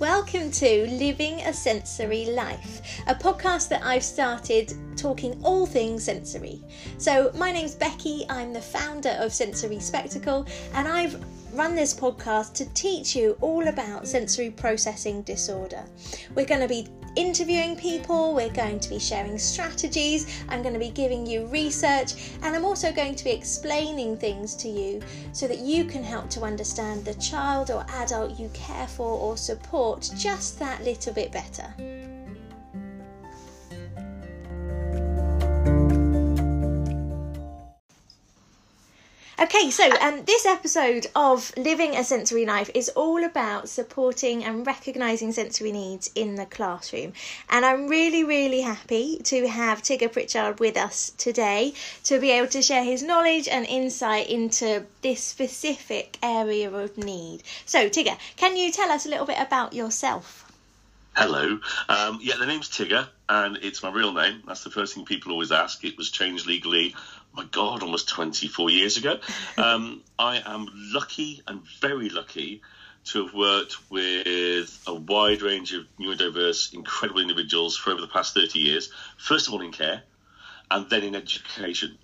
Welcome to Living a Sensory Life, a podcast that I've started talking all things sensory. So, my name's Becky, I'm the founder of Sensory Spectacle, and I've run this podcast to teach you all about sensory processing disorder. We're going to be interviewing people, we're going to be sharing strategies, I'm going to be giving you research, and I'm also going to be explaining things to you so that you can help to understand the child or adult you care for or support just that little bit better. Okay, so um, this episode of Living a Sensory Life is all about supporting and recognising sensory needs in the classroom. And I'm really, really happy to have Tigger Pritchard with us today to be able to share his knowledge and insight into this specific area of need. So, Tigger, can you tell us a little bit about yourself? Hello. Um, yeah, the name's Tigger, and it's my real name. That's the first thing people always ask. It was changed legally my God, almost 24 years ago. Um, I am lucky and very lucky to have worked with a wide range of neurodiverse, incredible individuals for over the past 30 years. First of all, in care, and then in education.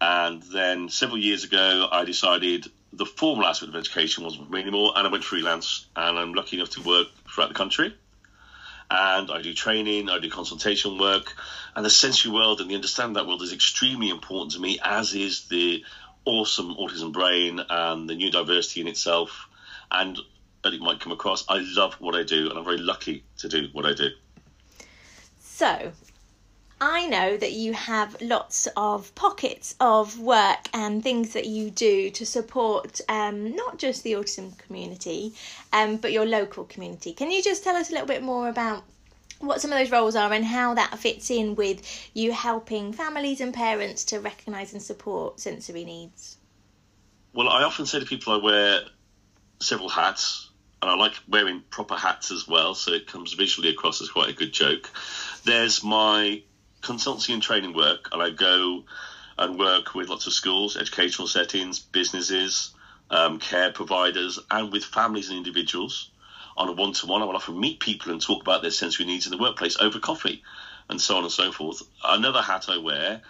And then several years ago, I decided the formal aspect of education wasn't for me anymore, and I went freelance. And I'm lucky enough to work throughout the country and I do training, I do consultation work, and the sensory world and the understanding that world is extremely important to me, as is the awesome autism brain and the neurodiversity in itself. And that it might come across, I love what I do, and I'm very lucky to do what I do. So, I know that you have lots of pockets of work and things that you do to support um, not just the autism community, um, but your local community. Can you just tell us a little bit more about what some of those roles are and how that fits in with you helping families and parents to recognise and support sensory needs? Well, I often say to people I wear several hats and I like wearing proper hats as well, so it comes visually across as quite a good joke. There's my consultancy and training work, and I go and work with lots of schools, educational settings, businesses, um, care providers, and with families and individuals on a one to one. I will often meet people and talk about their sensory needs in the workplace over coffee and so on and so forth. Another hat I wear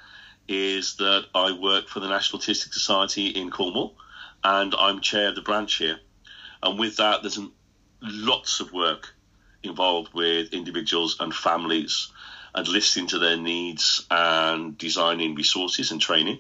is that I work for the National Autistic Society in Cornwall and I'm chair of the branch here. And with that, there's lots of work involved with individuals and families and listening to their needs and designing resources and training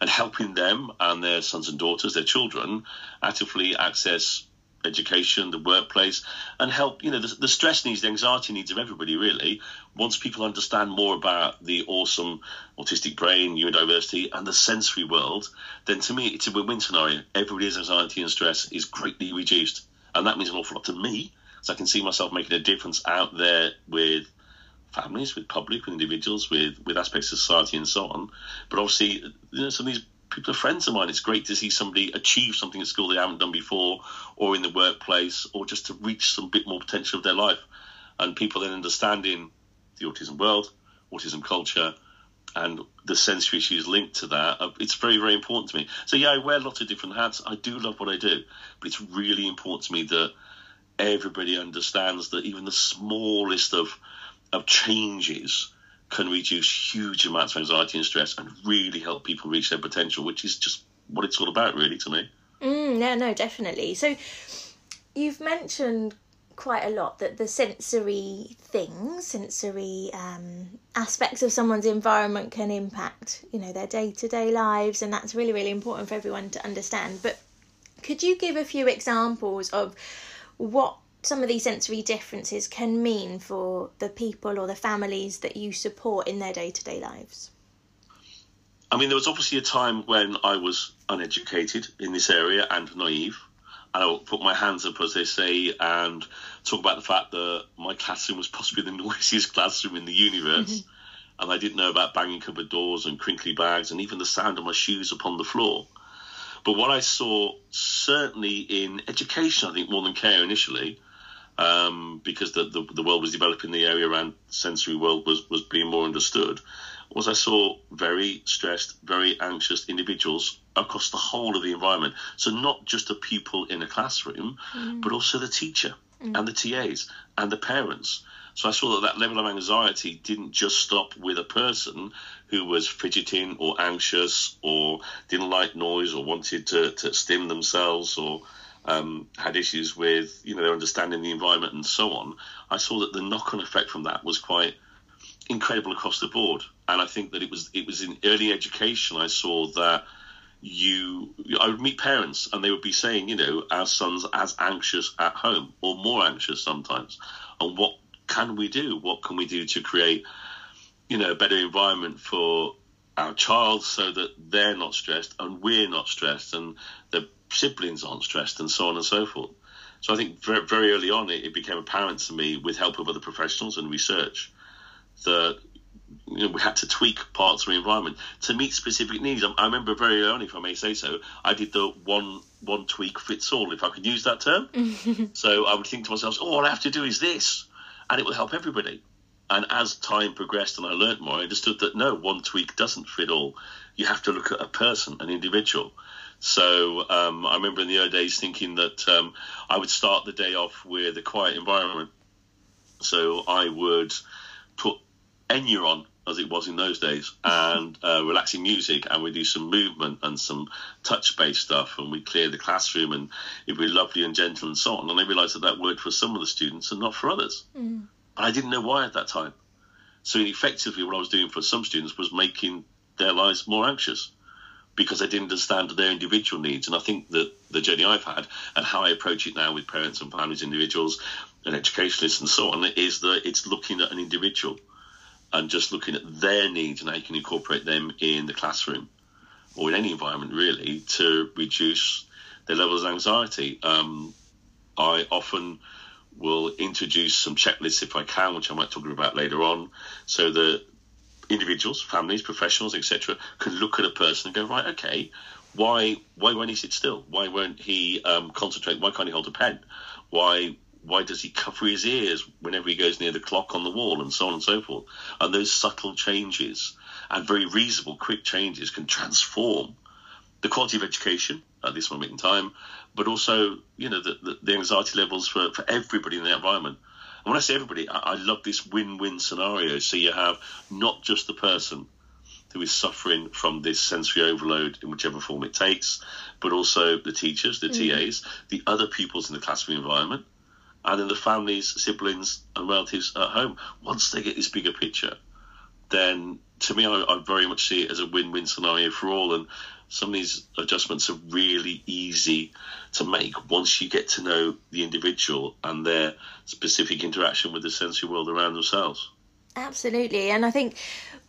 and helping them and their sons and daughters, their children, actively access education, the workplace, and help, you know, the, the, stress needs, the anxiety needs of everybody, really. Once people understand more about the awesome autistic brain, neurodiversity, and the sensory world, then to me, it's a win win scenario. Everybody's anxiety and stress is greatly reduced. And that means an awful lot to me, so I can see myself making a difference out there with families, with public, with individuals, with with aspects of society, and so on. But obviously, you know, some of these people are friends of mine. It's great to see somebody achieve something at school they haven't done before, or in the workplace, or just to reach some bit more potential of their life. And people then understanding the autism world, autism culture, and the sensory issues linked to that. Uh, it's very, very important to me. So yeah, I wear lots of different hats. I do love what I do, but it's really important to me that everybody understands that even the smallest of of changes can reduce huge amounts of anxiety and stress and really help people reach their potential, which is just what it's all about, really, to me. Mm, no, no, definitely. So you've mentioned quite a lot that the sensory things, sensory um, aspects of someone's environment can impact, you know, their day to day lives, and that's really, really important for everyone to understand. But could you give a few examples of what some of these sensory differences can mean for the people or the families that you support in their day to day lives? I mean, there was obviously a time when I was uneducated in this area and naive. And I will put my hands up, as they say, and talk about the fact that my classroom was possibly the noisiest classroom in the universe. Mm-hmm. And I didn't know about banging cupboard doors and crinkly bags and even the sound of my shoes upon the floor. But what I saw, certainly in education, I think more than care initially, um, because the, the, the world was developing, the area around sensory world was was being more understood. Was I saw very stressed, very anxious individuals across the whole of the environment. So not just a pupil in a classroom, mm. but also the teacher and the TAs and the parents. So I saw that that level of anxiety didn't just stop with a person who was fidgeting or anxious or didn't like noise or wanted to, to stim themselves or um, had issues with you know their understanding the environment and so on. I saw that the knock-on effect from that was quite incredible across the board, and I think that it was it was in early education I saw that you I would meet parents and they would be saying, you know, our son's as anxious at home or more anxious sometimes. And what can we do? What can we do to create, you know, a better environment for our child so that they're not stressed and we're not stressed and the siblings aren't stressed and so on and so forth. So I think very, very early on it, it became apparent to me with help of other professionals and research that you know, we had to tweak parts of the environment to meet specific needs. I, I, remember very early, on, if I may say so, I did the one one tweak fits all, if I could use that term. so I would think to myself, oh, all I have to do is this, and it will help everybody. And as time progressed and I learnt more, I understood that no, one tweak doesn't fit all. You have to look at a person, an individual. So um, I remember in the early days thinking that um, I would start the day off with a quiet environment. So I would put Enya on as it was in those days, and uh, relaxing music, and we do some movement and some touch-based stuff, and we clear the classroom, and it'd be lovely and gentle and so on. And I realised that that worked for some of the students and not for others. Mm. I didn't know why at that time. So effectively, what I was doing for some students was making their lives more anxious because I didn't understand their individual needs. And I think that the journey I've had and how I approach it now with parents and families, individuals, and educationalists and so on is that it's looking at an individual and just looking at their needs and how you can incorporate them in the classroom or in any environment really to reduce their levels of anxiety. Um, I often will introduce some checklists if I can, which I might talk about later on, so that individuals, families, professionals, etc., can look at a person and go, right, okay, why why won't he sit still? Why won't he um, concentrate? Why can't he hold a pen? Why why does he cover his ears whenever he goes near the clock on the wall and so on and so forth? And those subtle changes and very reasonable, quick changes can transform the quality of education at this moment in time, but also, you know, the, the, the anxiety levels for, for everybody in the environment. And when I say everybody, I, I love this win-win scenario. So you have not just the person who is suffering from this sensory overload in whichever form it takes, but also the teachers, the mm. TAs, the other pupils in the classroom environment, and then the families, siblings, and relatives at home. Once they get this bigger picture, then to me, I, I very much see it as a win-win scenario for all. And some of these adjustments are really easy to make once you get to know the individual and their specific interaction with the sensory world around themselves. Absolutely, and I think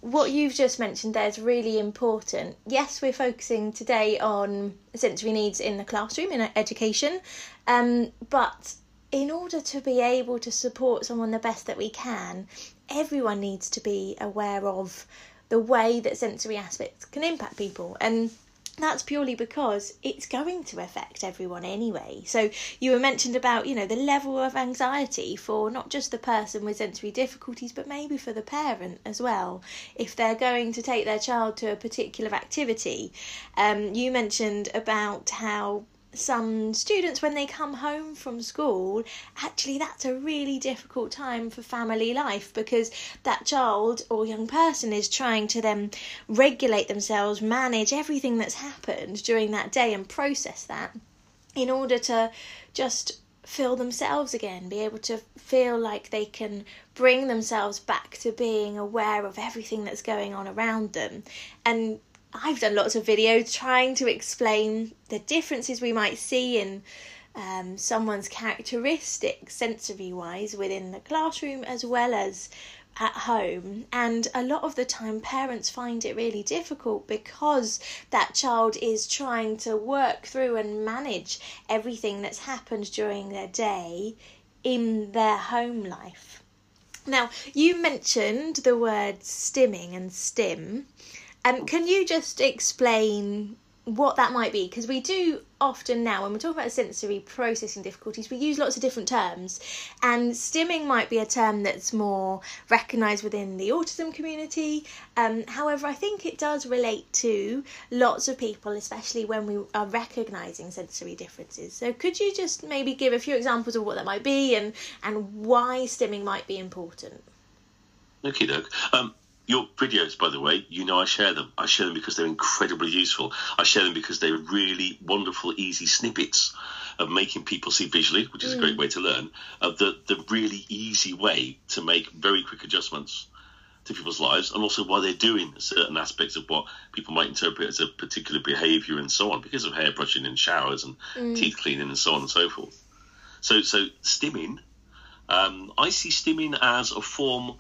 what you've just mentioned there is really important. Yes, we're focusing today on sensory needs in the classroom in education, um, but in order to be able to support someone the best that we can, everyone needs to be aware of the way that sensory aspects can impact people. And that's purely because it's going to affect everyone anyway. So you were mentioned about, you know, the level of anxiety for not just the person with sensory difficulties, but maybe for the parent as well. If they're going to take their child to a particular activity, um, you mentioned about how some students when they come home from school actually that's a really difficult time for family life because that child or young person is trying to then regulate themselves manage everything that's happened during that day and process that in order to just feel themselves again be able to feel like they can bring themselves back to being aware of everything that's going on around them. And I've done lots of videos trying to explain the differences we might see in um, someone's characteristics sensory wise within the classroom as well as at home. And a lot of the time parents find it really difficult because that child is trying to work through and manage everything that's happened during their day in their home life. Now you mentioned the word stimming and stim um, can you just explain what that might be? Because we do often now when we talk about sensory processing difficulties we use lots of different terms. And stimming might be a term that's more recognized within the autism community. Um, however i think it does relate to lots of people especially when we are recognizing sensory differences. So could you just maybe give a few examples of what that might be and and why stimming might be important? Okay doug um, your videos, by the way, you know I share them. I share them because they're incredibly useful. I share them because they're really wonderful, easy snippets of making people see visually, which is mm. a great mm. way to learn, of the, the really easy way to make very quick adjustments to people's lives and also why they're doing certain aspects of what people might interpret as a particular behaviour and so on because of hair brushing and showers and mm. teeth cleaning and so on and so forth. So, so stimming, um, I see stimming as a form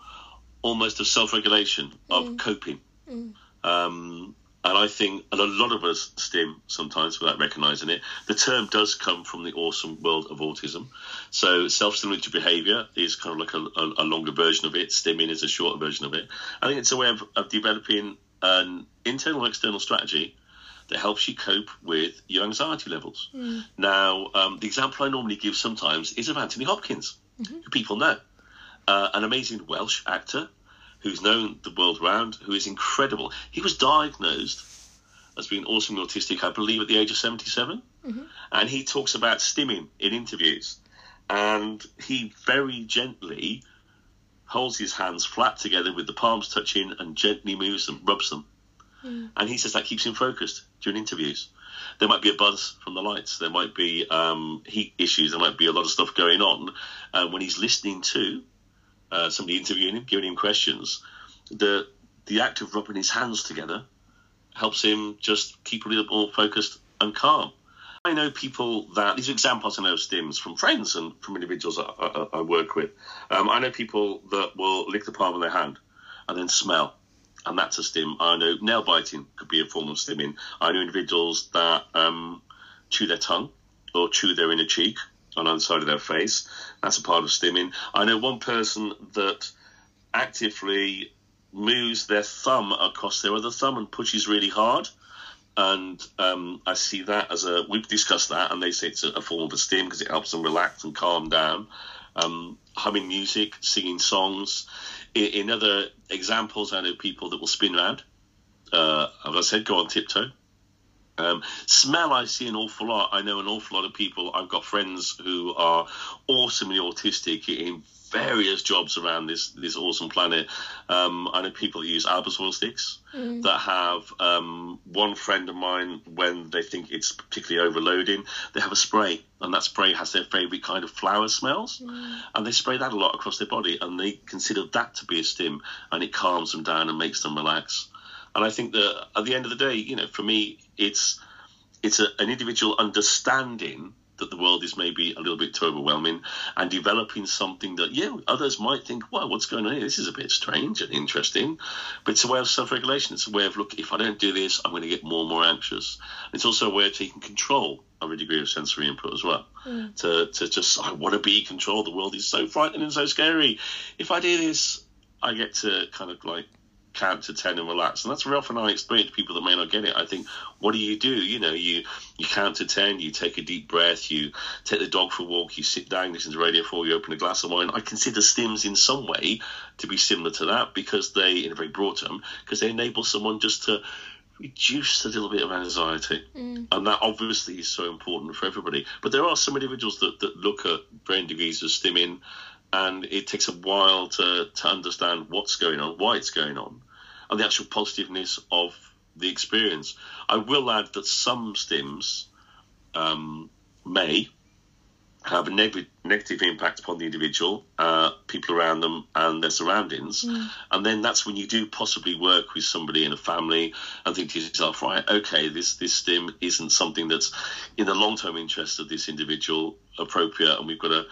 almost of self-regulation of mm. coping. Mm. Um, and I think, and a lot of us stim sometimes without recognizing it. The term does come from the awesome world of autism. So self-stimulatory behavior is kind of like a, a, a, longer version of it. Stimming is a shorter version of it. I think it's a way of, of developing an internal and external strategy that helps you cope with your anxiety levels. Mm. Now, um, the example I normally give sometimes is of Anthony Hopkins, mm-hmm. who people know, uh, an amazing Welsh actor who's known the world round, who is incredible. He was diagnosed as being awesomely autistic, I believe, at the age of 77. Mm-hmm. And he talks about stimming in interviews. And he very gently holds his hands flat together with the palms touching and gently moves them, rubs them. Mm. And he says that keeps him focused during interviews. There might be a buzz from the lights. There might be um, heat issues. There might be a lot of stuff going on. And when he's listening to uh, somebody interviewing him, giving him questions, the the act of rubbing his hands together helps him just keep a little more focused and calm. I know people that these are examples I know of stims from friends and from individuals I, I, I work with. Um, I know people that will lick the palm of their hand and then smell, and that's a stim. I know nail biting could be a form of stimming. I know individuals that um, chew their tongue or chew their inner cheek on either side of their face. That's a part of stimming. I know one person that actively moves their thumb across their other thumb and pushes really hard. And um, I see that as a, we've discussed that, and they say it's a, a form of stim because it helps them relax and calm down. Um, humming music, singing songs. In, in, other examples, I know people that will spin around. Uh, as I said, go on tiptoe. Um, smell, I see an awful lot. I know an awful lot of people. I've got friends who are awesomely autistic in various jobs around this this awesome planet. Um, I know people that use Olbas Oil sticks mm. that have um, one friend of mine when they think it's particularly overloading, they have a spray, and that spray has their favourite kind of flower smells, mm. and they spray that a lot across their body, and they consider that to be a stim, and it calms them down and makes them relax. And I think that at the end of the day, you know, for me, it's it's a, an individual understanding that the world is maybe a little bit too overwhelming and developing something that yeah others might think well what's going on here? This is a bit strange and interesting. But it's a way of self-regulation. It's a way of look if i don't do this i'm going to get more and more anxious. It's also a way of taking control of a degree of sensory input as well. Mm. to, to just i want to be in control. The world is so frightening and so scary. If i do this i get to kind of like count to 10 and relax. And that's very often I explain to people that may not get it. I think, what do you do? You know, you, you count to 10, you take a deep breath, you take the dog for a walk, you sit down, listen to Radio 4, you open a glass of wine. I consider stims in some way to be similar to that because they, in a very broad term, because they enable someone just to reduce a little bit of anxiety. Mm. And that obviously is so important for everybody. But there are some individuals that, that look at brain degrees of stimming and it takes a while to, to understand what's going on, why it's going on and the actual positiveness of the experience. I will add that some stims um, may have a neg- negative impact upon the individual, uh, people around them, and their surroundings. Mm. And then that's when you do possibly work with somebody in a family and think to yourself, right, okay, this this stim isn't something that's in the long term interest of this individual appropriate, and we've got to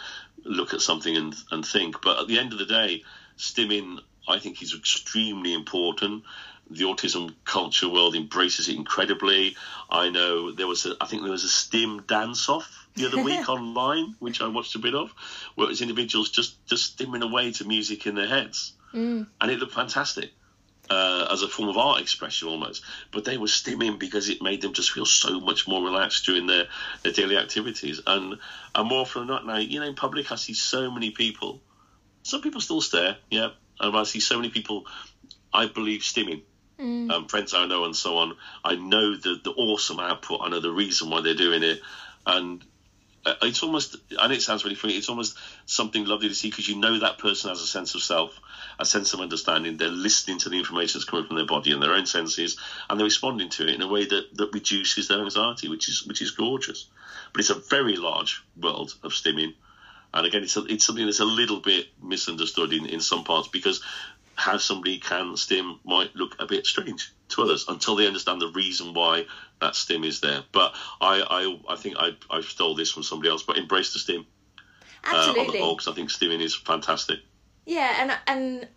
look at something and, and think. But at the end of the day, stimming I think is extremely important. The autism culture world embraces it incredibly. I know there was a, I think there was a STIM dance off the other week online, which I watched a bit of, where it was individuals just just stimming away to music in their heads, mm. and it looked fantastic. uh, as a form of art expression almost. But they were stimming because it made them just feel so much more relaxed during their, their daily activities. And and more often than not now, you know, in public I see so many people. Some people still stare, yeah. And I see so many people I believe stimming. Mm. Um, friends I know and so on. I know the the awesome output. I know the reason why they're doing it, and uh, it's almost and it sounds really funny. It's almost something lovely to see because you know that person has a sense of self a sense of understanding. They're listening to the information that's coming from their body and their own senses, and they're responding to it in a way that, that reduces their anxiety, which is which is gorgeous. But it's a very large world of stimming, and again, it's a, it's something that's a little bit misunderstood in, in some parts because how somebody can stim might look a bit strange to others until they understand the reason why that stim is there. But I I, I think I I stole this from somebody else, but embrace the stim. Absolutely. Uh, on the whole, because I think stimming is fantastic. Yeah, and and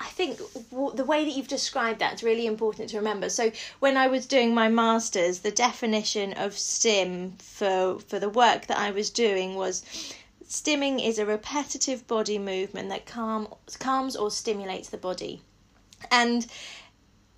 I think w- the way that you've described that is really important to remember. So when I was doing my masters, the definition of stim for for the work that I was doing was stimming is a repetitive body movement that calm calms or stimulates the body. And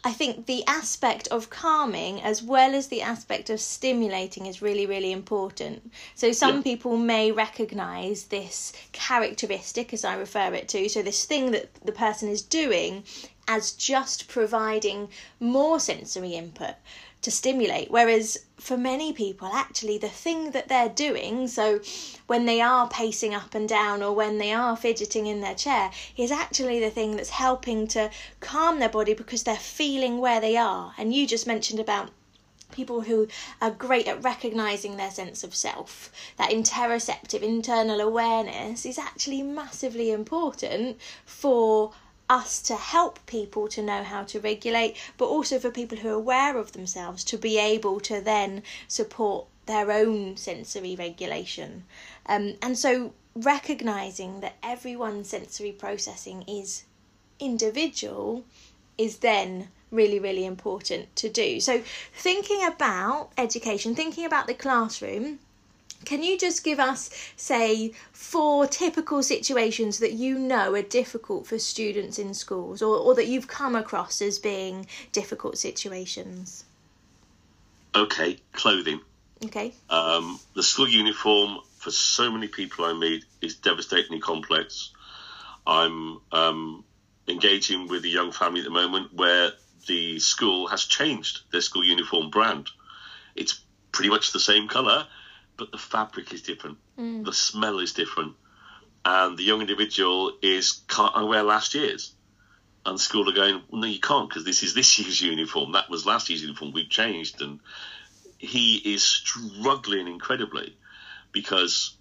I think the aspect of calming as well as the aspect of stimulating is really, really important. So, some yeah. people may recognize this characteristic, as I refer it to, so this thing that the person is doing, as just providing more sensory input to stimulate. Whereas for many people, actually, the thing that they're doing, so when they are pacing up and down or when they are fidgeting in their chair, is actually the thing that's helping to calm their body because they're feeling where they are. And you just mentioned about people who are great at recognizing their sense of self that interoceptive internal awareness is actually massively important for us to help people to know how to regulate, but also for people who are aware of themselves to be able to then support their own sensory regulation. Um, and so recognizing that everyone's sensory processing is individual is then really, really important to do. So, thinking about education, thinking about the classroom, can you just give us, say, four typical situations that you know are difficult for students in schools or, or that you've come across as being difficult situations? Okay, clothing. Okay. Um, the school uniform for so many people I meet is devastatingly complex. I'm um, engaging with a young family at the moment where the school has changed their school uniform brand. It's pretty much the same colour, but the fabric is different, mm. the smell is different, and the young individual is can't I wear last year's? And school are going, well, no, you can't because this is this year's uniform. That was last year's uniform. We've changed, and he is struggling incredibly because,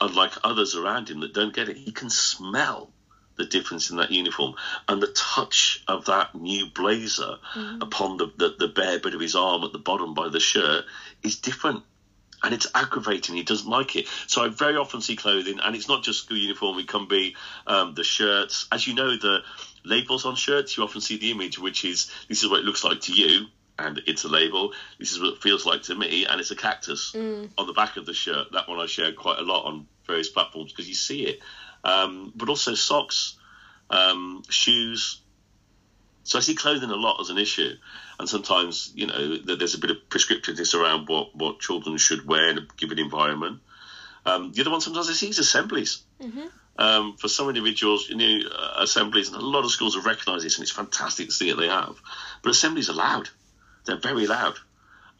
unlike others around him that don't get it, he can smell the difference in that uniform and the touch of that new blazer mm. upon the, the, the bare bit of his arm at the bottom by the shirt is different and it's aggravating. He doesn't like it. So I very often see clothing, and it's not just school uniform. It can be um, the shirts. As you know, the labels on shirts, you often see the image, which is this is what it looks like to you, and it's a label. This is what it feels like to me, and it's a cactus mm. on the back of the shirt. That one I share quite a lot on various platforms because you see it. Um, but also socks, um, shoes. So I see clothing a lot as an issue and sometimes you know there's a bit of prescriptiveness around what what children should wear in a given environment. Um, the other one sometimes I see is assemblies. Mm-hmm. Um, for some individuals, you know, uh, assemblies, and a lot of schools have recognised this, and it's fantastic to see that they have. But assemblies are loud; they're very loud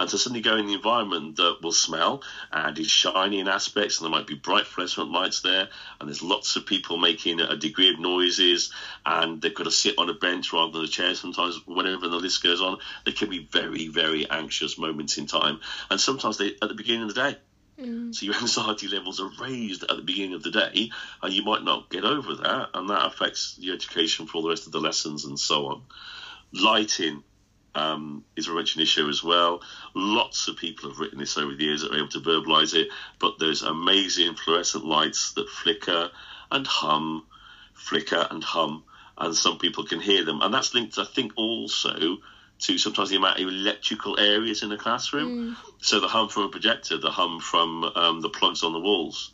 and to suddenly go in the environment that will smell and is shiny in aspects, and there might be bright fluorescent lights there, and there's lots of people making a degree of noises, and they've got to sit on a bench rather than a chair sometimes, whenever the list goes on, there can be very, very anxious moments in time, and sometimes they at the beginning of the day. Mm. So your anxiety levels are raised at the beginning of the day, and you might not get over that, and that affects the education for all the rest of the lessons and so on. Lighting, um, is very much issue as well. Lots of people have written this over the years that are able to verbalise it, but there's amazing fluorescent lights that flicker and hum, flicker and hum, and some people can hear them. And that's linked, I think, also to sometimes the amount of electrical areas in a classroom. Mm. So the hum from a projector, the hum from um, the plugs on the walls.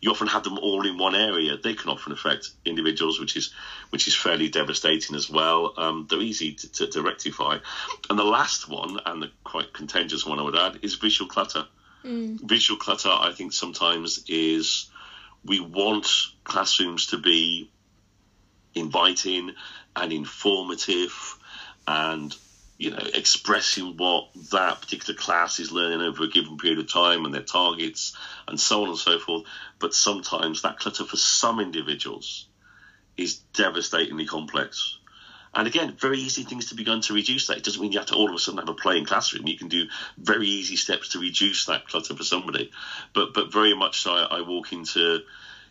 You often have them all in one area. They can often affect individuals, which is which is fairly devastating as well. Um, they're easy to, to, to, rectify. And the last one, and the quite contagious one, I would add, is visual clutter. Mm. Visual clutter, I think, sometimes is we want classrooms to be inviting and informative and you know, expressing what that particular class is learning over a given period of time and their targets and so on and so forth. But sometimes that clutter for some individuals is devastatingly complex. And again, very easy things to be done to reduce that. It doesn't mean you have to all of a sudden have a playing classroom. You can do very easy steps to reduce that clutter for somebody. But but very much so, I, I walk into,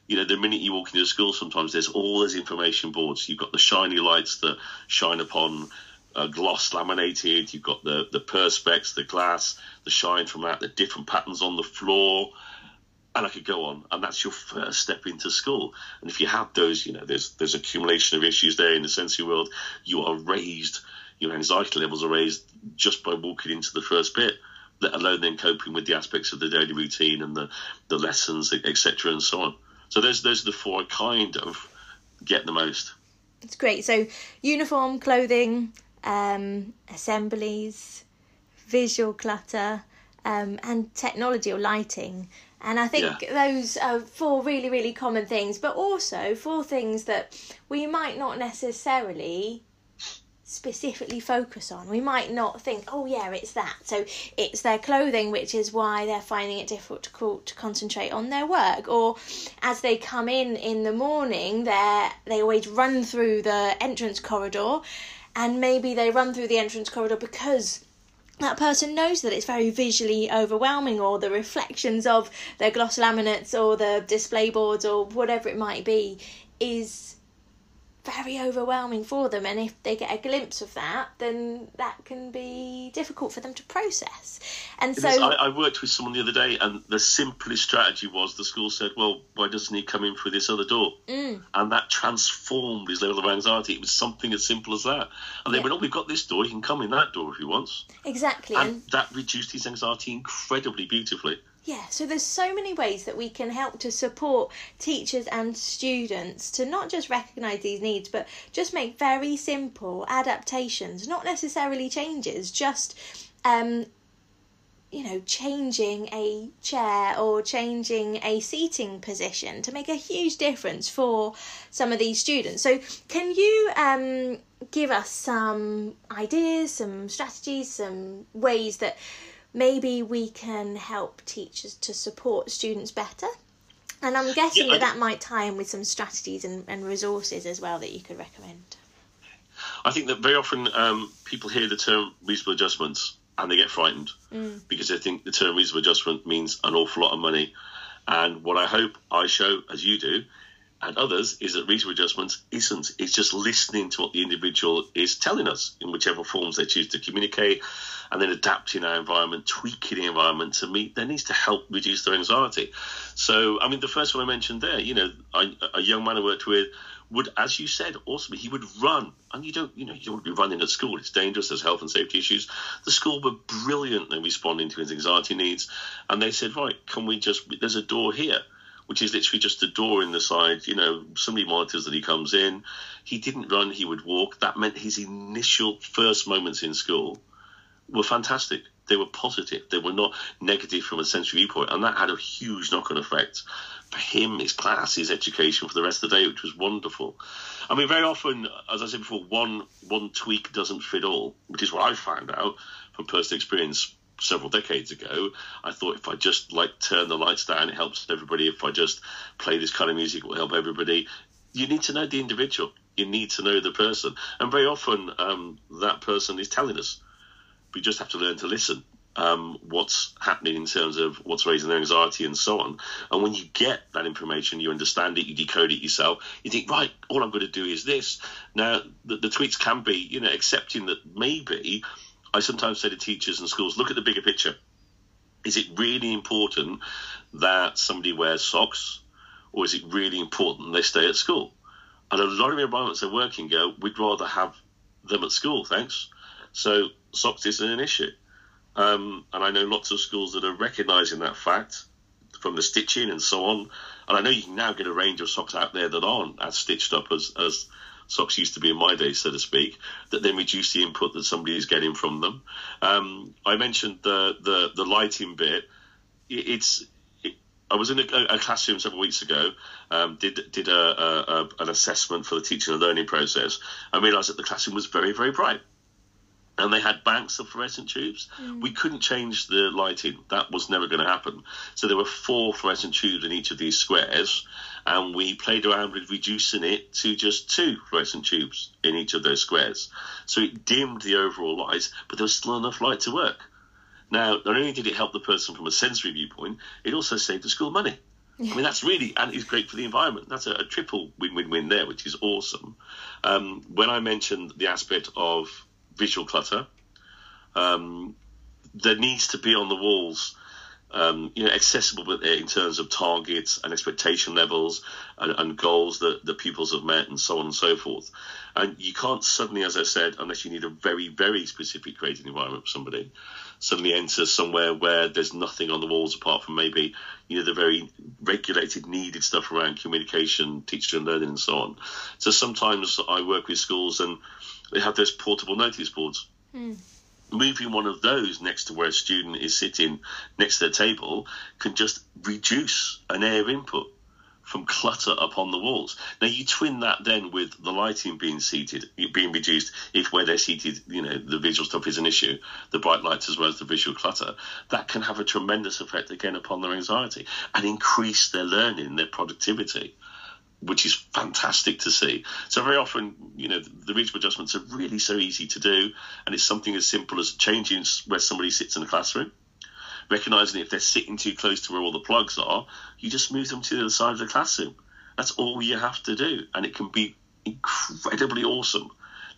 you know, the minute you walk into a school, sometimes there's all those information boards. You've got the shiny lights that shine upon uh, gloss laminated. You've got the the perspex, the glass, the shine from that, the different patterns on the floor, and I could go on. And that's your first step into school. And if you have those, you know, there's there's accumulation of issues there in the sensory world. You are raised. Your anxiety levels are raised just by walking into the first bit. Let alone then coping with the aspects of the daily routine and the the lessons, etc., and so on. So those those are the four I kind of get the most. It's great. So uniform, clothing, um, assemblies, visual clutter, um, and technology or lighting. And I think yeah. those are four really, really common things, but also four things that we might not necessarily specifically focus on. We might not think, oh yeah, it's that. So it's their clothing, which is why they're finding it difficult to concentrate on their work. Or as they come in in the morning, they they always run through the entrance corridor and maybe they run through the entrance corridor because that person knows that it's very visually overwhelming or the reflections of their gloss laminates or the display boards or whatever it might be is very overwhelming for them and if they get a glimpse of that then that can be difficult for them to process. And so I, I, worked with someone the other day and the simplest strategy was the school said well why doesn't he come in through this other door? Mm. and that transformed his level of anxiety. It was something as simple as that. And they yeah. went oh we've got this door. He can come in that door if he wants. Exactly and, and that reduced his anxiety incredibly beautifully yeah, so there's so many ways that we can help to support teachers and students to not just recognise these needs, but just make very simple adaptations, not necessarily changes, just um, you know, changing a chair or changing a seating position to make a huge difference for some of these students. So, can you um, give us some ideas, some strategies, some ways that maybe we can help teachers to support students better. And I'm guessing yeah, I, that that might tie in with some strategies and, and resources as well that you could recommend. I think that very often um, people hear the term reasonable adjustments and they get frightened mm. because they think the term reasonable adjustment means an awful lot of money. And what I hope I show, as you do, and others, is that reasonable adjustments isn't. It's just listening to what the individual is telling us in whichever forms they choose to communicate and then adapting our environment, tweaking the environment to meet their needs to help reduce their anxiety. So, I mean, the first one I mentioned there, you know, I, a young man I worked with would, as you said, also he would run, and you don't, you know, you don't be running at school. It's dangerous. There's health and safety issues. The school were brilliant in responding to his anxiety needs, and they said, right, can we just? There's a door here which is literally just a door in the side. You know, somebody monitors that he comes in. He didn't run, he would walk. That meant his initial first moments in school were fantastic. They were positive. They were not negative from a sensory viewpoint, and that had a huge knock-on effect for him, his class, his education for the rest of the day, which was wonderful. I mean, very often, as I said before, one one tweak doesn't fit all, which is what I found out from personal experience several decades ago. I thought if I just like turn the lights down, it helps everybody. If I just play this kind of music, it will help everybody. You need to know the individual. You need to know the person, and very often um, that person is telling us we just have to learn to listen. Um, what's happening in terms of what's raising their anxiety and so on. And when you get that information, you understand it, you decode it yourself, you think, right, all I'm going to do is this. Now, the, the tweaks can be, you know, accepting that maybe I sometimes say to teachers and schools, look at the bigger picture. Is it really important that somebody wears socks, or is it really important they stay at school? And a lot of the environments they work in go, we'd rather have them at school, thanks. So socks isn't an issue. Um, and I know lots of schools that are recognising that fact from the stitching and so on. And I know you can now get a range of socks out there that aren't as stitched up as, as socks used to be in my day, so to speak, that then reduce the input that somebody is getting from them. Um, I mentioned the, the, the lighting bit. It's I was in a, a, classroom several weeks ago, um, did did a, a, an assessment for the teaching and learning process, and realised that the classroom was very very bright, and they had banks of fluorescent tubes. Mm. We couldn't change the lighting; that was never going to happen. So there were four fluorescent tubes in each of these squares, and we played around with reducing it to just two fluorescent tubes in each of those squares. So it dimmed the overall light, but there was still enough light to work. Now, not only did it help the person from a sensory viewpoint, it also saved the school money. I mean, that's really, and it's great for the environment. That's a, a triple win win win there, which is awesome. Um, when I mentioned the aspect of visual clutter, um, there needs to be on the walls um, you know, accessible in terms of targets and expectation levels and, and, goals that the pupils have met and so on and so forth. And you can't suddenly, as I said, unless you need a very, very specific creative environment for somebody, suddenly enter somewhere where there's nothing on the walls apart from maybe, you know, the very regulated, needed stuff around communication, teaching and learning and so on. So sometimes I work with schools and they have those portable notice boards. Mm moving one of those next to where a student is sitting next to their table can just reduce an air input from clutter upon the walls. Now you twin that then with the lighting being seated, being reduced. If where they're seated, you know, the visual stuff is an issue, the bright lights as well as the visual clutter, that can have a tremendous effect again upon their anxiety and increase their learning, their productivity which is fantastic to see. So very often, you know, the reasonable adjustments are really so easy to do, and it's something as simple as changing where somebody sits in a classroom, recognizing if they're sitting too close to where all the plugs are, you just move them to the other side of the classroom. That's all you have to do, and it can be incredibly awesome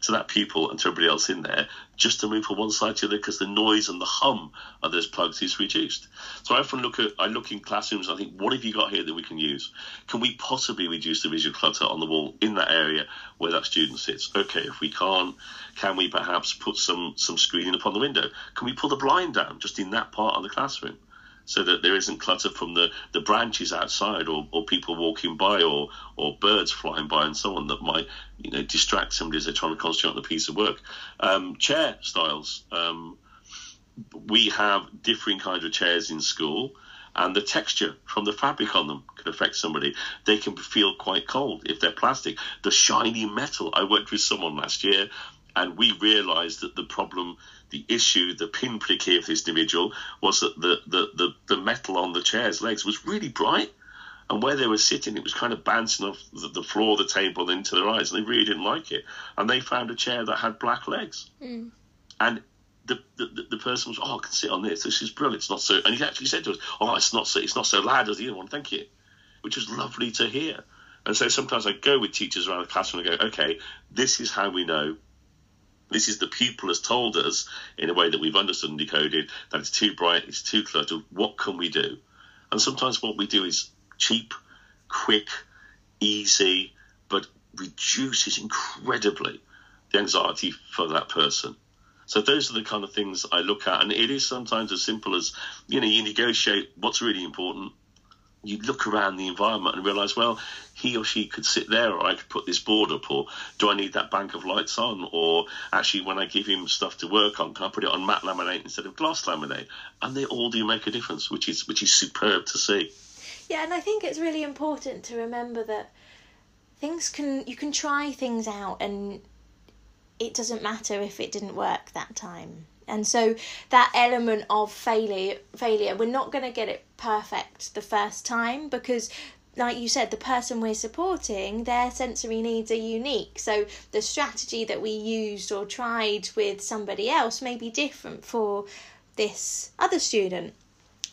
to that pupil and to everybody else in there just to move from one side to the other because the noise and the hum of those plugs is reduced. So I often look at I look in classrooms and I think, what have you got here that we can use? Can we possibly reduce the visual clutter on the wall in that area where that student sits? Okay, if we can't, can we perhaps put some some screening upon the window? Can we pull the blind down just in that part of the classroom? So that there isn't clutter from the, the branches outside or, or people walking by or, or birds flying by and so on that might you know distract somebody as they're trying to concentrate on the piece of work. Um, chair styles. Um, we have differing kinds of chairs in school and the texture from the fabric on them can affect somebody. They can feel quite cold if they're plastic. The shiny metal. I worked with someone last year and we realised that the problem the issue, the pinprick here for this individual was that the, the, the, the metal on the chair's legs was really bright. And where they were sitting, it was kind of bouncing off the, the floor, the table, into their eyes. And they really didn't like it. And they found a chair that had black legs. Mm. And the, the, the person was, oh, I can sit on this. This is brilliant. It's not so. And he actually said to us, oh, it's not so. It's not so loud as the other one. Thank you, which was lovely to hear. And so sometimes I go with teachers around the classroom and go, okay, this is how we know this is the pupil has told us in a way that we've understood and decoded that it's too bright, it's too cluttered. What can we do? And sometimes what we do is cheap, quick, easy, but reduces incredibly the anxiety for that person. So those are the kind of things I look at, and it is sometimes as simple as you know you negotiate what's really important you look around the environment and realize, well, he or she could sit there, or I could put this board up, or do I need that bank of lights on? Or actually, when I give him stuff to work on, can I put it on matte laminate instead of glass laminate? And they all do make a difference, which is which is superb to see. Yeah, and I think it's really important to remember that things can you can try things out, and it doesn't matter if it didn't work that time and so that element of failure failure we're not going to get it perfect the first time because like you said the person we're supporting their sensory needs are unique. So the strategy that we used or tried with somebody else may be different for this other student.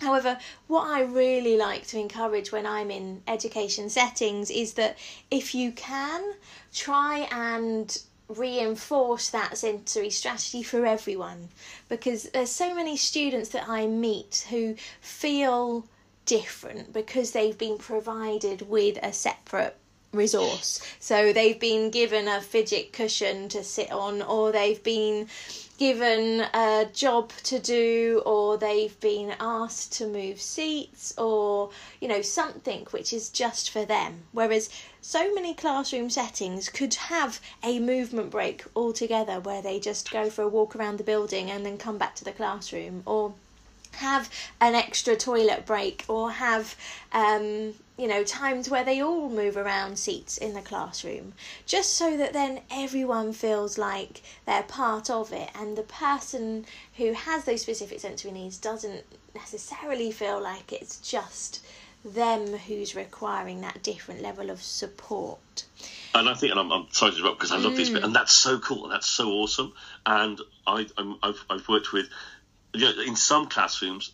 However, what I really like to encourage when I'm in education settings is that if you can, try and reinforce that sensory strategy for everyone because there's so many students that I meet who feel different because they've been provided with a separate resource. So they've been given a fidget cushion to sit on, or they've been given a job to do or they've been asked to move seats or you know something which is just for them. Whereas so many classroom settings could have a movement break altogether where they just go for a walk around the building and then come back to the classroom or have an extra toilet break or have um, you know times where they all move around seats in the classroom just so that then everyone feels like they're part of it and the person who has those specific sensory needs doesn't necessarily feel like it's just them who's requiring that different level of support and I think, and I'm, I'm sorry to interrupt because I love mm. this bit, and that's so cool and that's so awesome. And I, i have worked with you know, in some classrooms,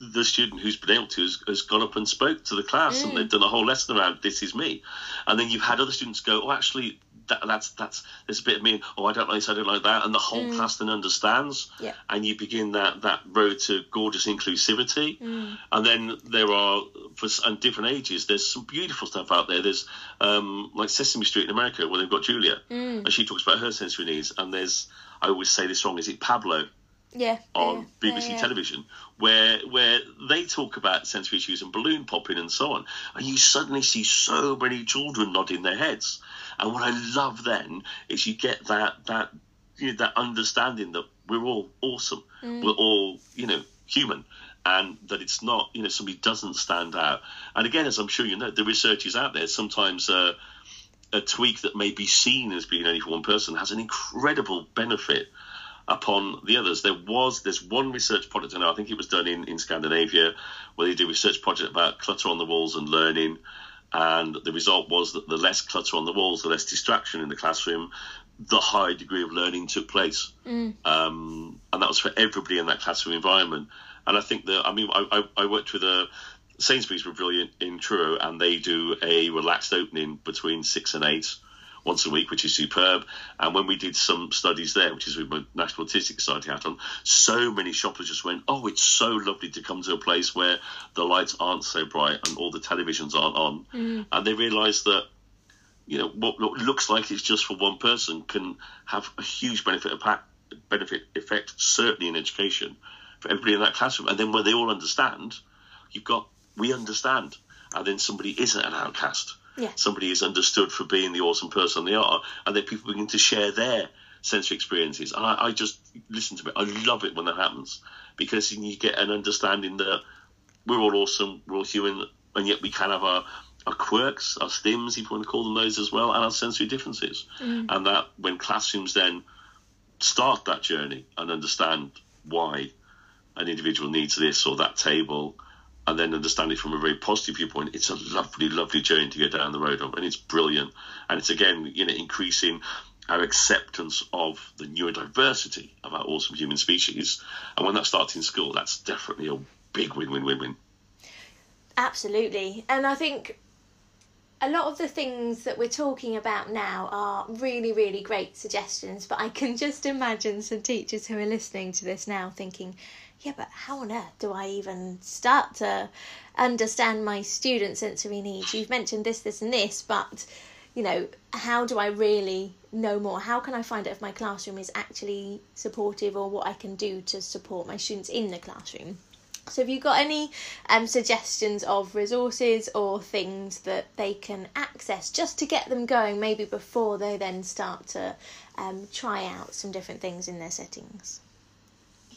the student who's been able to has, has gone up and spoke to the class, mm. and they've done a whole lesson around "This is me," and then you've had other students go, "Oh, actually." That, that's that's there's a bit of me. Oh, I don't like this. I don't like that, and the whole mm. class then understands. Yeah. And you begin that that road to gorgeous inclusivity. Mm. And then there are for and different ages. There's some beautiful stuff out there. There's um, like Sesame Street in America where they've got Julia, mm. and she talks about her sensory needs. And there's I always say this wrong. Is it Pablo? yeah, on yeah, BBC yeah, television, where where they talk about sensory issues and balloon popping and so on, and you suddenly see so many children nodding their heads. And what I love then is you get that that you know, that understanding that we're all awesome, mm. we're all you know human, and that it's not you know somebody doesn't stand out. And again, as I'm sure you know, the research is out there. Sometimes. Uh, a tweak that may be seen as being only for one person has an incredible benefit upon the others. There was this one research project I know, I think it was done in, in Scandinavia, where they did a research project about clutter on the walls and learning. And the result was that the less clutter on the walls, the less distraction in the classroom, the higher degree of learning took place. Mm. Um, and that was for everybody in that classroom environment. And I think that, I mean, I, I, I worked with a, Sainsbury's were brilliant in Truro, and they do a relaxed opening between six and eight once a week, which is superb. And when we did some studies there, which is with my National Autistic Society hat on, so many shoppers just went, "Oh, it's so lovely to come to a place where the lights aren't so bright and all the televisions aren't on," mm. and they realised that. You know what, what looks like it's just for one person can have a huge benefit impact, benefit effect, certainly in education, for everybody in that classroom. And then when they all understand, you've got we understand, and then somebody isn't an outcast yeah. somebody is understood for being the awesome person they are, and then people begin to share their sensory experiences. And I, I just listen to it. I love it when that happens because you get an understanding that we're all awesome, we're all human, and yet we can have our, our quirks, our stims, if you want to call them those as well, and our sensory differences. Mm. And that when classrooms then start that journey and understand why an individual needs this or that table and then understand it from a very positive viewpoint, it's a lovely, lovely journey to get down the road of, and it's brilliant. And it's again, you know, increasing our acceptance of the neurodiversity of our awesome human species. And when that starts in school, that's definitely a big win, win, win, win. Absolutely, and I think a lot of the things that we're talking about now are really, really great suggestions, but I can just imagine some teachers who are listening to this now thinking, yeah, but how on earth do I even start to understand my student sensory needs? You've mentioned this, this, and this, but you know, how do I really know more? How can I find out if my classroom is actually supportive or what I can do to support my students in the classroom? So, have you got any um, suggestions of resources or things that they can access just to get them going, maybe before they then start to um, try out some different things in their settings?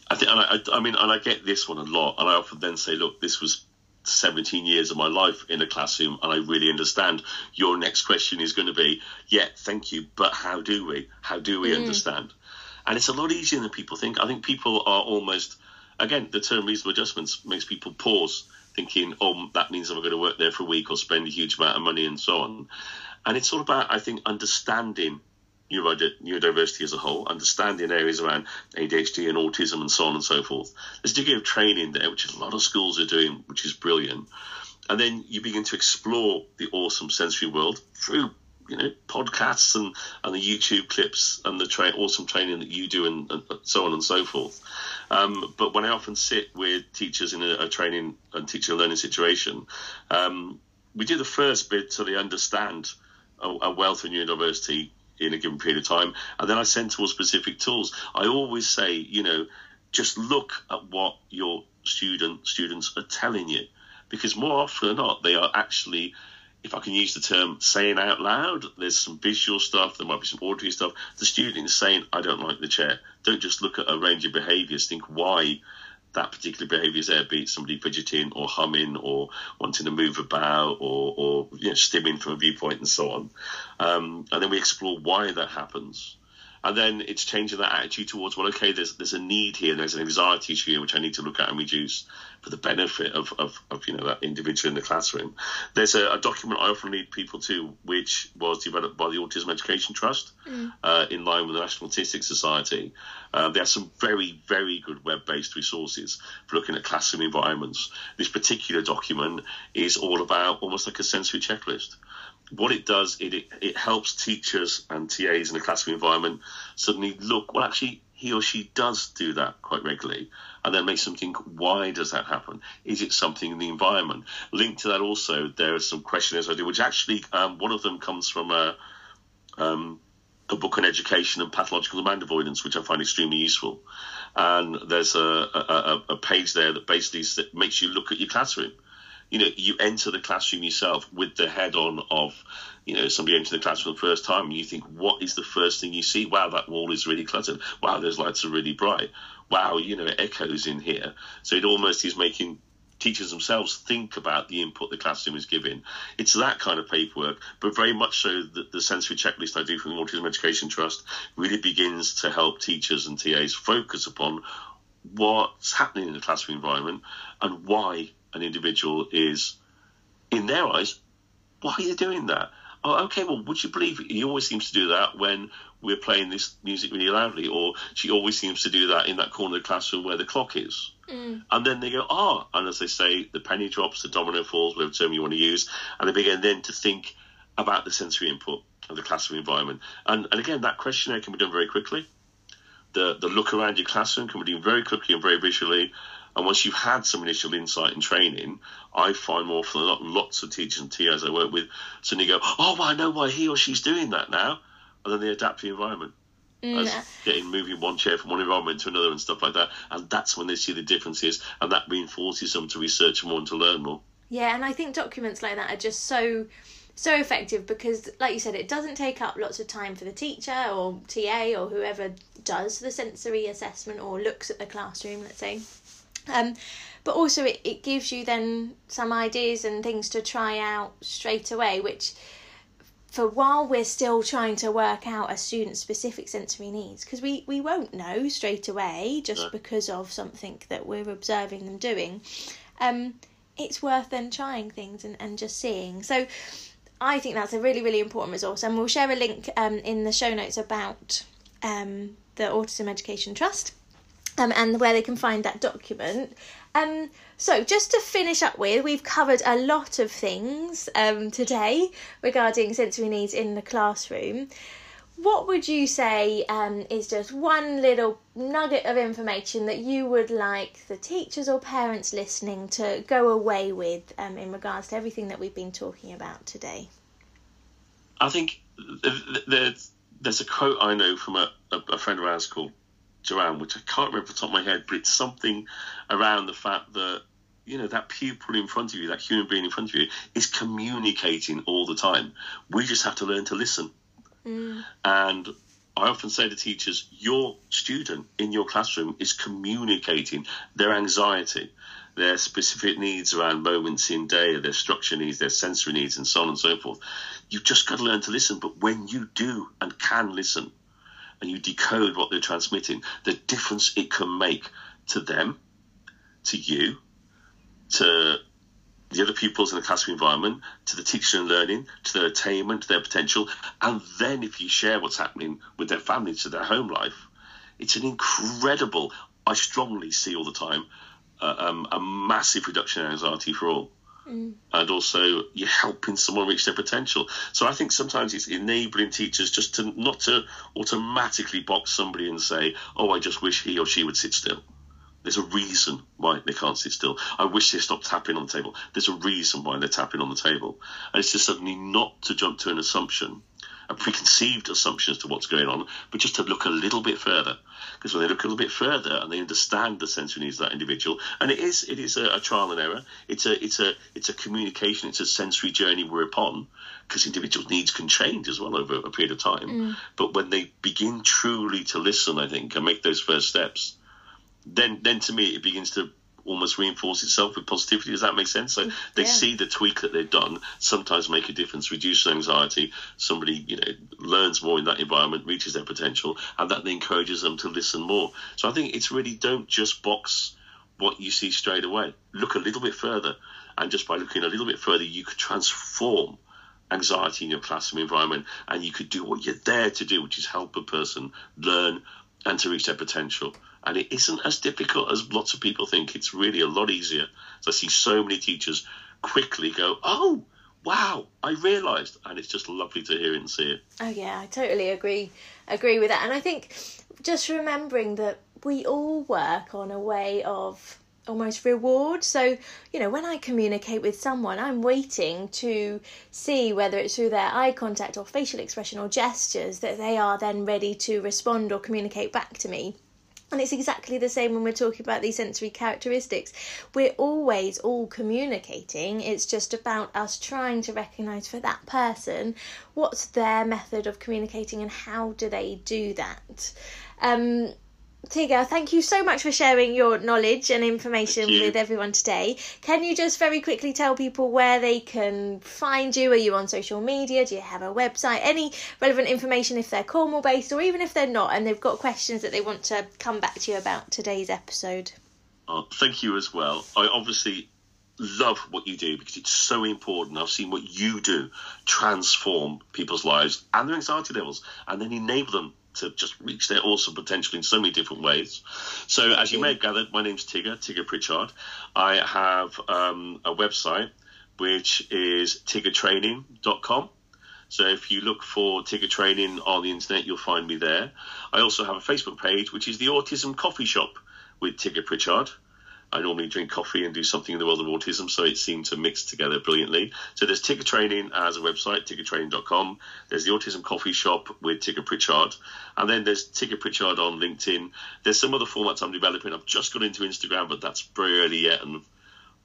I think, and I, I mean, and I get this one a lot, and I often then say, look, this was 17 years of my life in a classroom and I really understand your next question is going to be yeah thank you but how do we how do we mm. understand and it's a lot easier than people think I think people are almost again the term reasonable adjustments makes people pause thinking oh that means I'm going to work there for a week or spend a huge amount of money and so on and it's all about I think understanding neurodiversity as a whole, understanding areas around ADHD and autism and so on and so forth. There's a degree of training there, which a lot of schools are doing, which is brilliant. And then you begin to explore the awesome sensory world through you know podcasts and, and the YouTube clips and the tra- awesome training that you do and, and, so on and so forth. Um, but when I often sit with teachers in a, a training and teacher learning situation, um, we do the first bit so they understand a, a wealth of neurodiversity in a given period of time, and then I send towards specific tools. I always say, you know, just look at what your student students are telling you, because more often than not, they are actually if I can use the term saying out loud, there's some visual stuff, there might be some auditory stuff. The student is saying, I don't like the chair. Don't just look at a range of behaviours, think why that particular behaviour is there, be it somebody fidgeting or humming or wanting to move about or, or you know, stimming from a viewpoint and so on. Um, and then we explore why that happens and then it's changing that attitude towards well okay there's there's a need here and there's an anxiety issue here which I need to look at and reduce for the benefit of, of, of you know that individual in the classroom. There's a, a, document I often lead people to which was developed by the Autism Education Trust mm. uh, in line with the National Autistic Society. Uh, there are some very very good web-based resources for looking at classroom environments. This particular document is all about almost like a sensory checklist what it does, it, it, it helps teachers and TAs in a classroom environment suddenly look, well, actually, he or she does do that quite regularly, and then makes them think, why does that happen? Is it something in the environment? Linked to that, also, there are some questionnaires I do, which actually, um, one of them comes from a, um, a book on education and pathological demand avoidance, which I find extremely useful. And there's a, a, a page there that basically makes you look at your classroom you know, you enter the classroom yourself with the head on of, you know, somebody entering the classroom for the first time, and you think, what is the first thing you see? Wow, that wall is really cluttered. Wow, those lights are really bright. Wow, you know, it echoes in here. So it almost is making teachers themselves think about the input the classroom is giving. It's that kind of paperwork, but very much so that the sensory checklist I do from the Autism Education Trust really begins to help teachers and TAs focus upon what's happening in the classroom environment and why an individual is, in their eyes, why are you doing that? Oh, okay, well, would you believe he always seems to do that when we're playing this music really loudly, or she always seems to do that in that corner of the classroom where the clock is. Mm. And then they go, ah, oh, and as they say, the penny drops, the domino falls, whatever term you want to use, and they begin then to think about the sensory input of the classroom environment. And, and again, that questionnaire can be done very quickly. The, the look around your classroom can be done very quickly and very visually. And once you've had some initial insight and training, I find more often than not, lots of teachers and TAs I work with suddenly go, oh, well, I know why he or she's doing that now. And then they adapt to the environment. Mm. As getting moving one chair from one environment to another and stuff like that. And that's when they see the differences and that reinforces them to research more and to learn more. Yeah, and I think documents like that are just so so effective because like you said it doesn't take up lots of time for the teacher or TA or whoever does the sensory assessment or looks at the classroom let's say um, but also it, it gives you then some ideas and things to try out straight away, which for while we're still trying to work out a student's specific sensory needs, because we, we won't know straight away just because of something that we're observing them doing, um, it's worth then trying things and, and just seeing. So I think that's a really, really important resource, and we'll share a link um, in the show notes about um, the Autism Education Trust um, and where they can find that document. Um, so, just to finish up with, we've covered a lot of things um, today regarding sensory needs in the classroom. What would you say um, is just one little nugget of information that you would like the teachers or parents listening to go away with um, in regards to everything that we've been talking about today? I think there's, there's a quote I know from a, a friend of ours called Joanne, which I can't remember off the top of my head, but it's something around the fact that you know that pupil in front of you, that human being in front of you, is communicating all the time. We just have to learn to listen. Mm. And I often say to teachers, your student in your classroom is communicating their anxiety, their specific needs around moments in day, their structure needs, their sensory needs, and so on and so forth. You've just got to learn to listen. But when you do and can listen, and you decode what they're transmitting, the difference it can make to them, to you, to the other pupils in the classroom environment, to the teaching and learning, to their attainment, to their potential, and then if you share what's happening with their families, to their home life, it's an incredible. I strongly see all the time uh, um, a massive reduction in anxiety for all. Mm. And also, you're helping someone reach their potential. So I think sometimes it's enabling teachers just to not to automatically box somebody and say, "Oh, I just wish he or she would sit still." There's a reason why they can't sit still. I wish they stopped tapping on the table. There's a reason why they're tapping on the table. And it's just suddenly not to jump to an assumption a preconceived assumption as to what's going on, but just to look a little bit further. Because when they look a little bit further and they understand the sensory needs of that individual, and it is it is a, a trial and error. It's a it's a it's a communication. It's a sensory journey we're upon. Because individuals' needs can change as well over a period of time. Mm. But when they begin truly to listen, I think, and make those first steps, then then to me it begins to almost reinforce itself with positivity. Does that make sense? So they Yeah. see the tweak that they've done sometimes make a difference, reduce anxiety. Somebody, you know, learns more in that environment, reaches their potential, and that then encourages them to listen more. So I think it's really don't just box what you see straight away. Look a little bit further, and just by looking a little bit further, you could transform anxiety in your classroom environment, and you could do what you're there to do, which is help a person learn and to reach their potential. And it isn't as difficult as lots of people think. It's really a lot easier. So I see so many teachers quickly go, "Oh, wow, I realised," and it's just lovely to hear and see it. Oh yeah, I totally agree agree with that. And I think just remembering that we all work on a way of almost reward. So, you know, when I communicate with someone, I'm waiting to see whether it's through their eye contact or facial expression or gestures that they are then ready to respond or communicate back to me. And it's exactly the same when we're talking about these sensory characteristics. We're always all communicating. It's just about us trying to recognise for that person what's their method of communicating and how do they do that. Um, Tigger, thank you so much for sharing your knowledge and information with everyone today. Can you just very quickly tell people where they can find you? Are you on social media? Do you have a website? Any relevant information if they're Cornwall based or even if they're not and they've got questions that they want to come back to you about today's episode? Oh, thank you as well. I obviously love what you do because it's so important. I've seen what you do transform people's lives and their anxiety levels and then enable them to just reach their awesome potential in so many different ways. So, as you may have gathered, my name's Tigger, Tigger Pritchard. I have um, a website which is tiggertraining.com. So if you look for Tigger Training on the internet, you'll find me there. I also have a Facebook page, which is the Autism Coffee Shop with Tigger Pritchard. I normally drink coffee and do something in the world of autism, so it seemed to mix together brilliantly. So there's Tigger Training as a website, tiggertraining.com. There's the Autism Coffee Shop with Tigger Pritchard. And then there's Tigger Pritchard on LinkedIn. There's some other formats I'm developing. I've just got into Instagram, but that's very early yet, and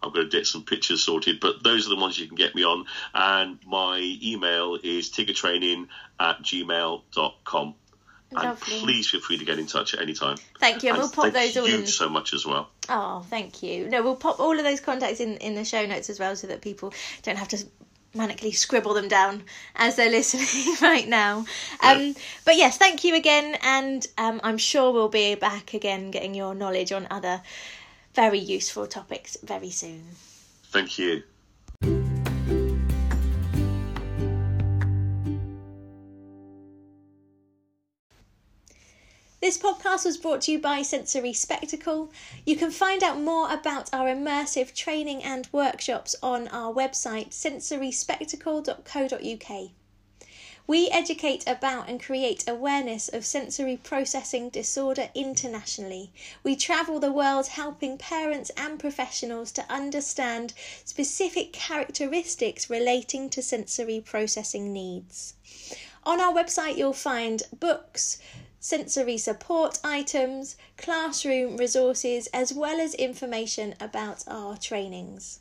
I've got to get some pictures sorted, but those are the ones you can get me on. And my email is tiggertraining at gmail.com. And please feel free to get in touch at any time. Thank you, and we'll pop thank those all in. Thank you so much as well. Oh, thank you. No, we'll pop all of those contacts in in the show notes as well, so that people don't have to manically scribble them down as they're listening right now. Um, but yes, thank you again, and um, I'm sure we'll be back again, getting your knowledge on other very useful topics very soon. Thank you. This podcast was brought to you by Sensory Spectacle. You can find out more about our immersive training and workshops on our website sensoryspectacle.co.uk. We educate about and create awareness of sensory processing disorder internationally. We travel the world helping parents and professionals to understand specific characteristics relating to sensory processing needs. On our website, you'll find books, sensory support items, classroom resources, as well as information about our trainings.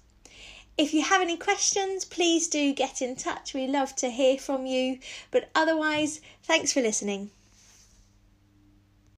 If you have any questions, please do get in touch. We love to hear from you. But otherwise, thanks for listening.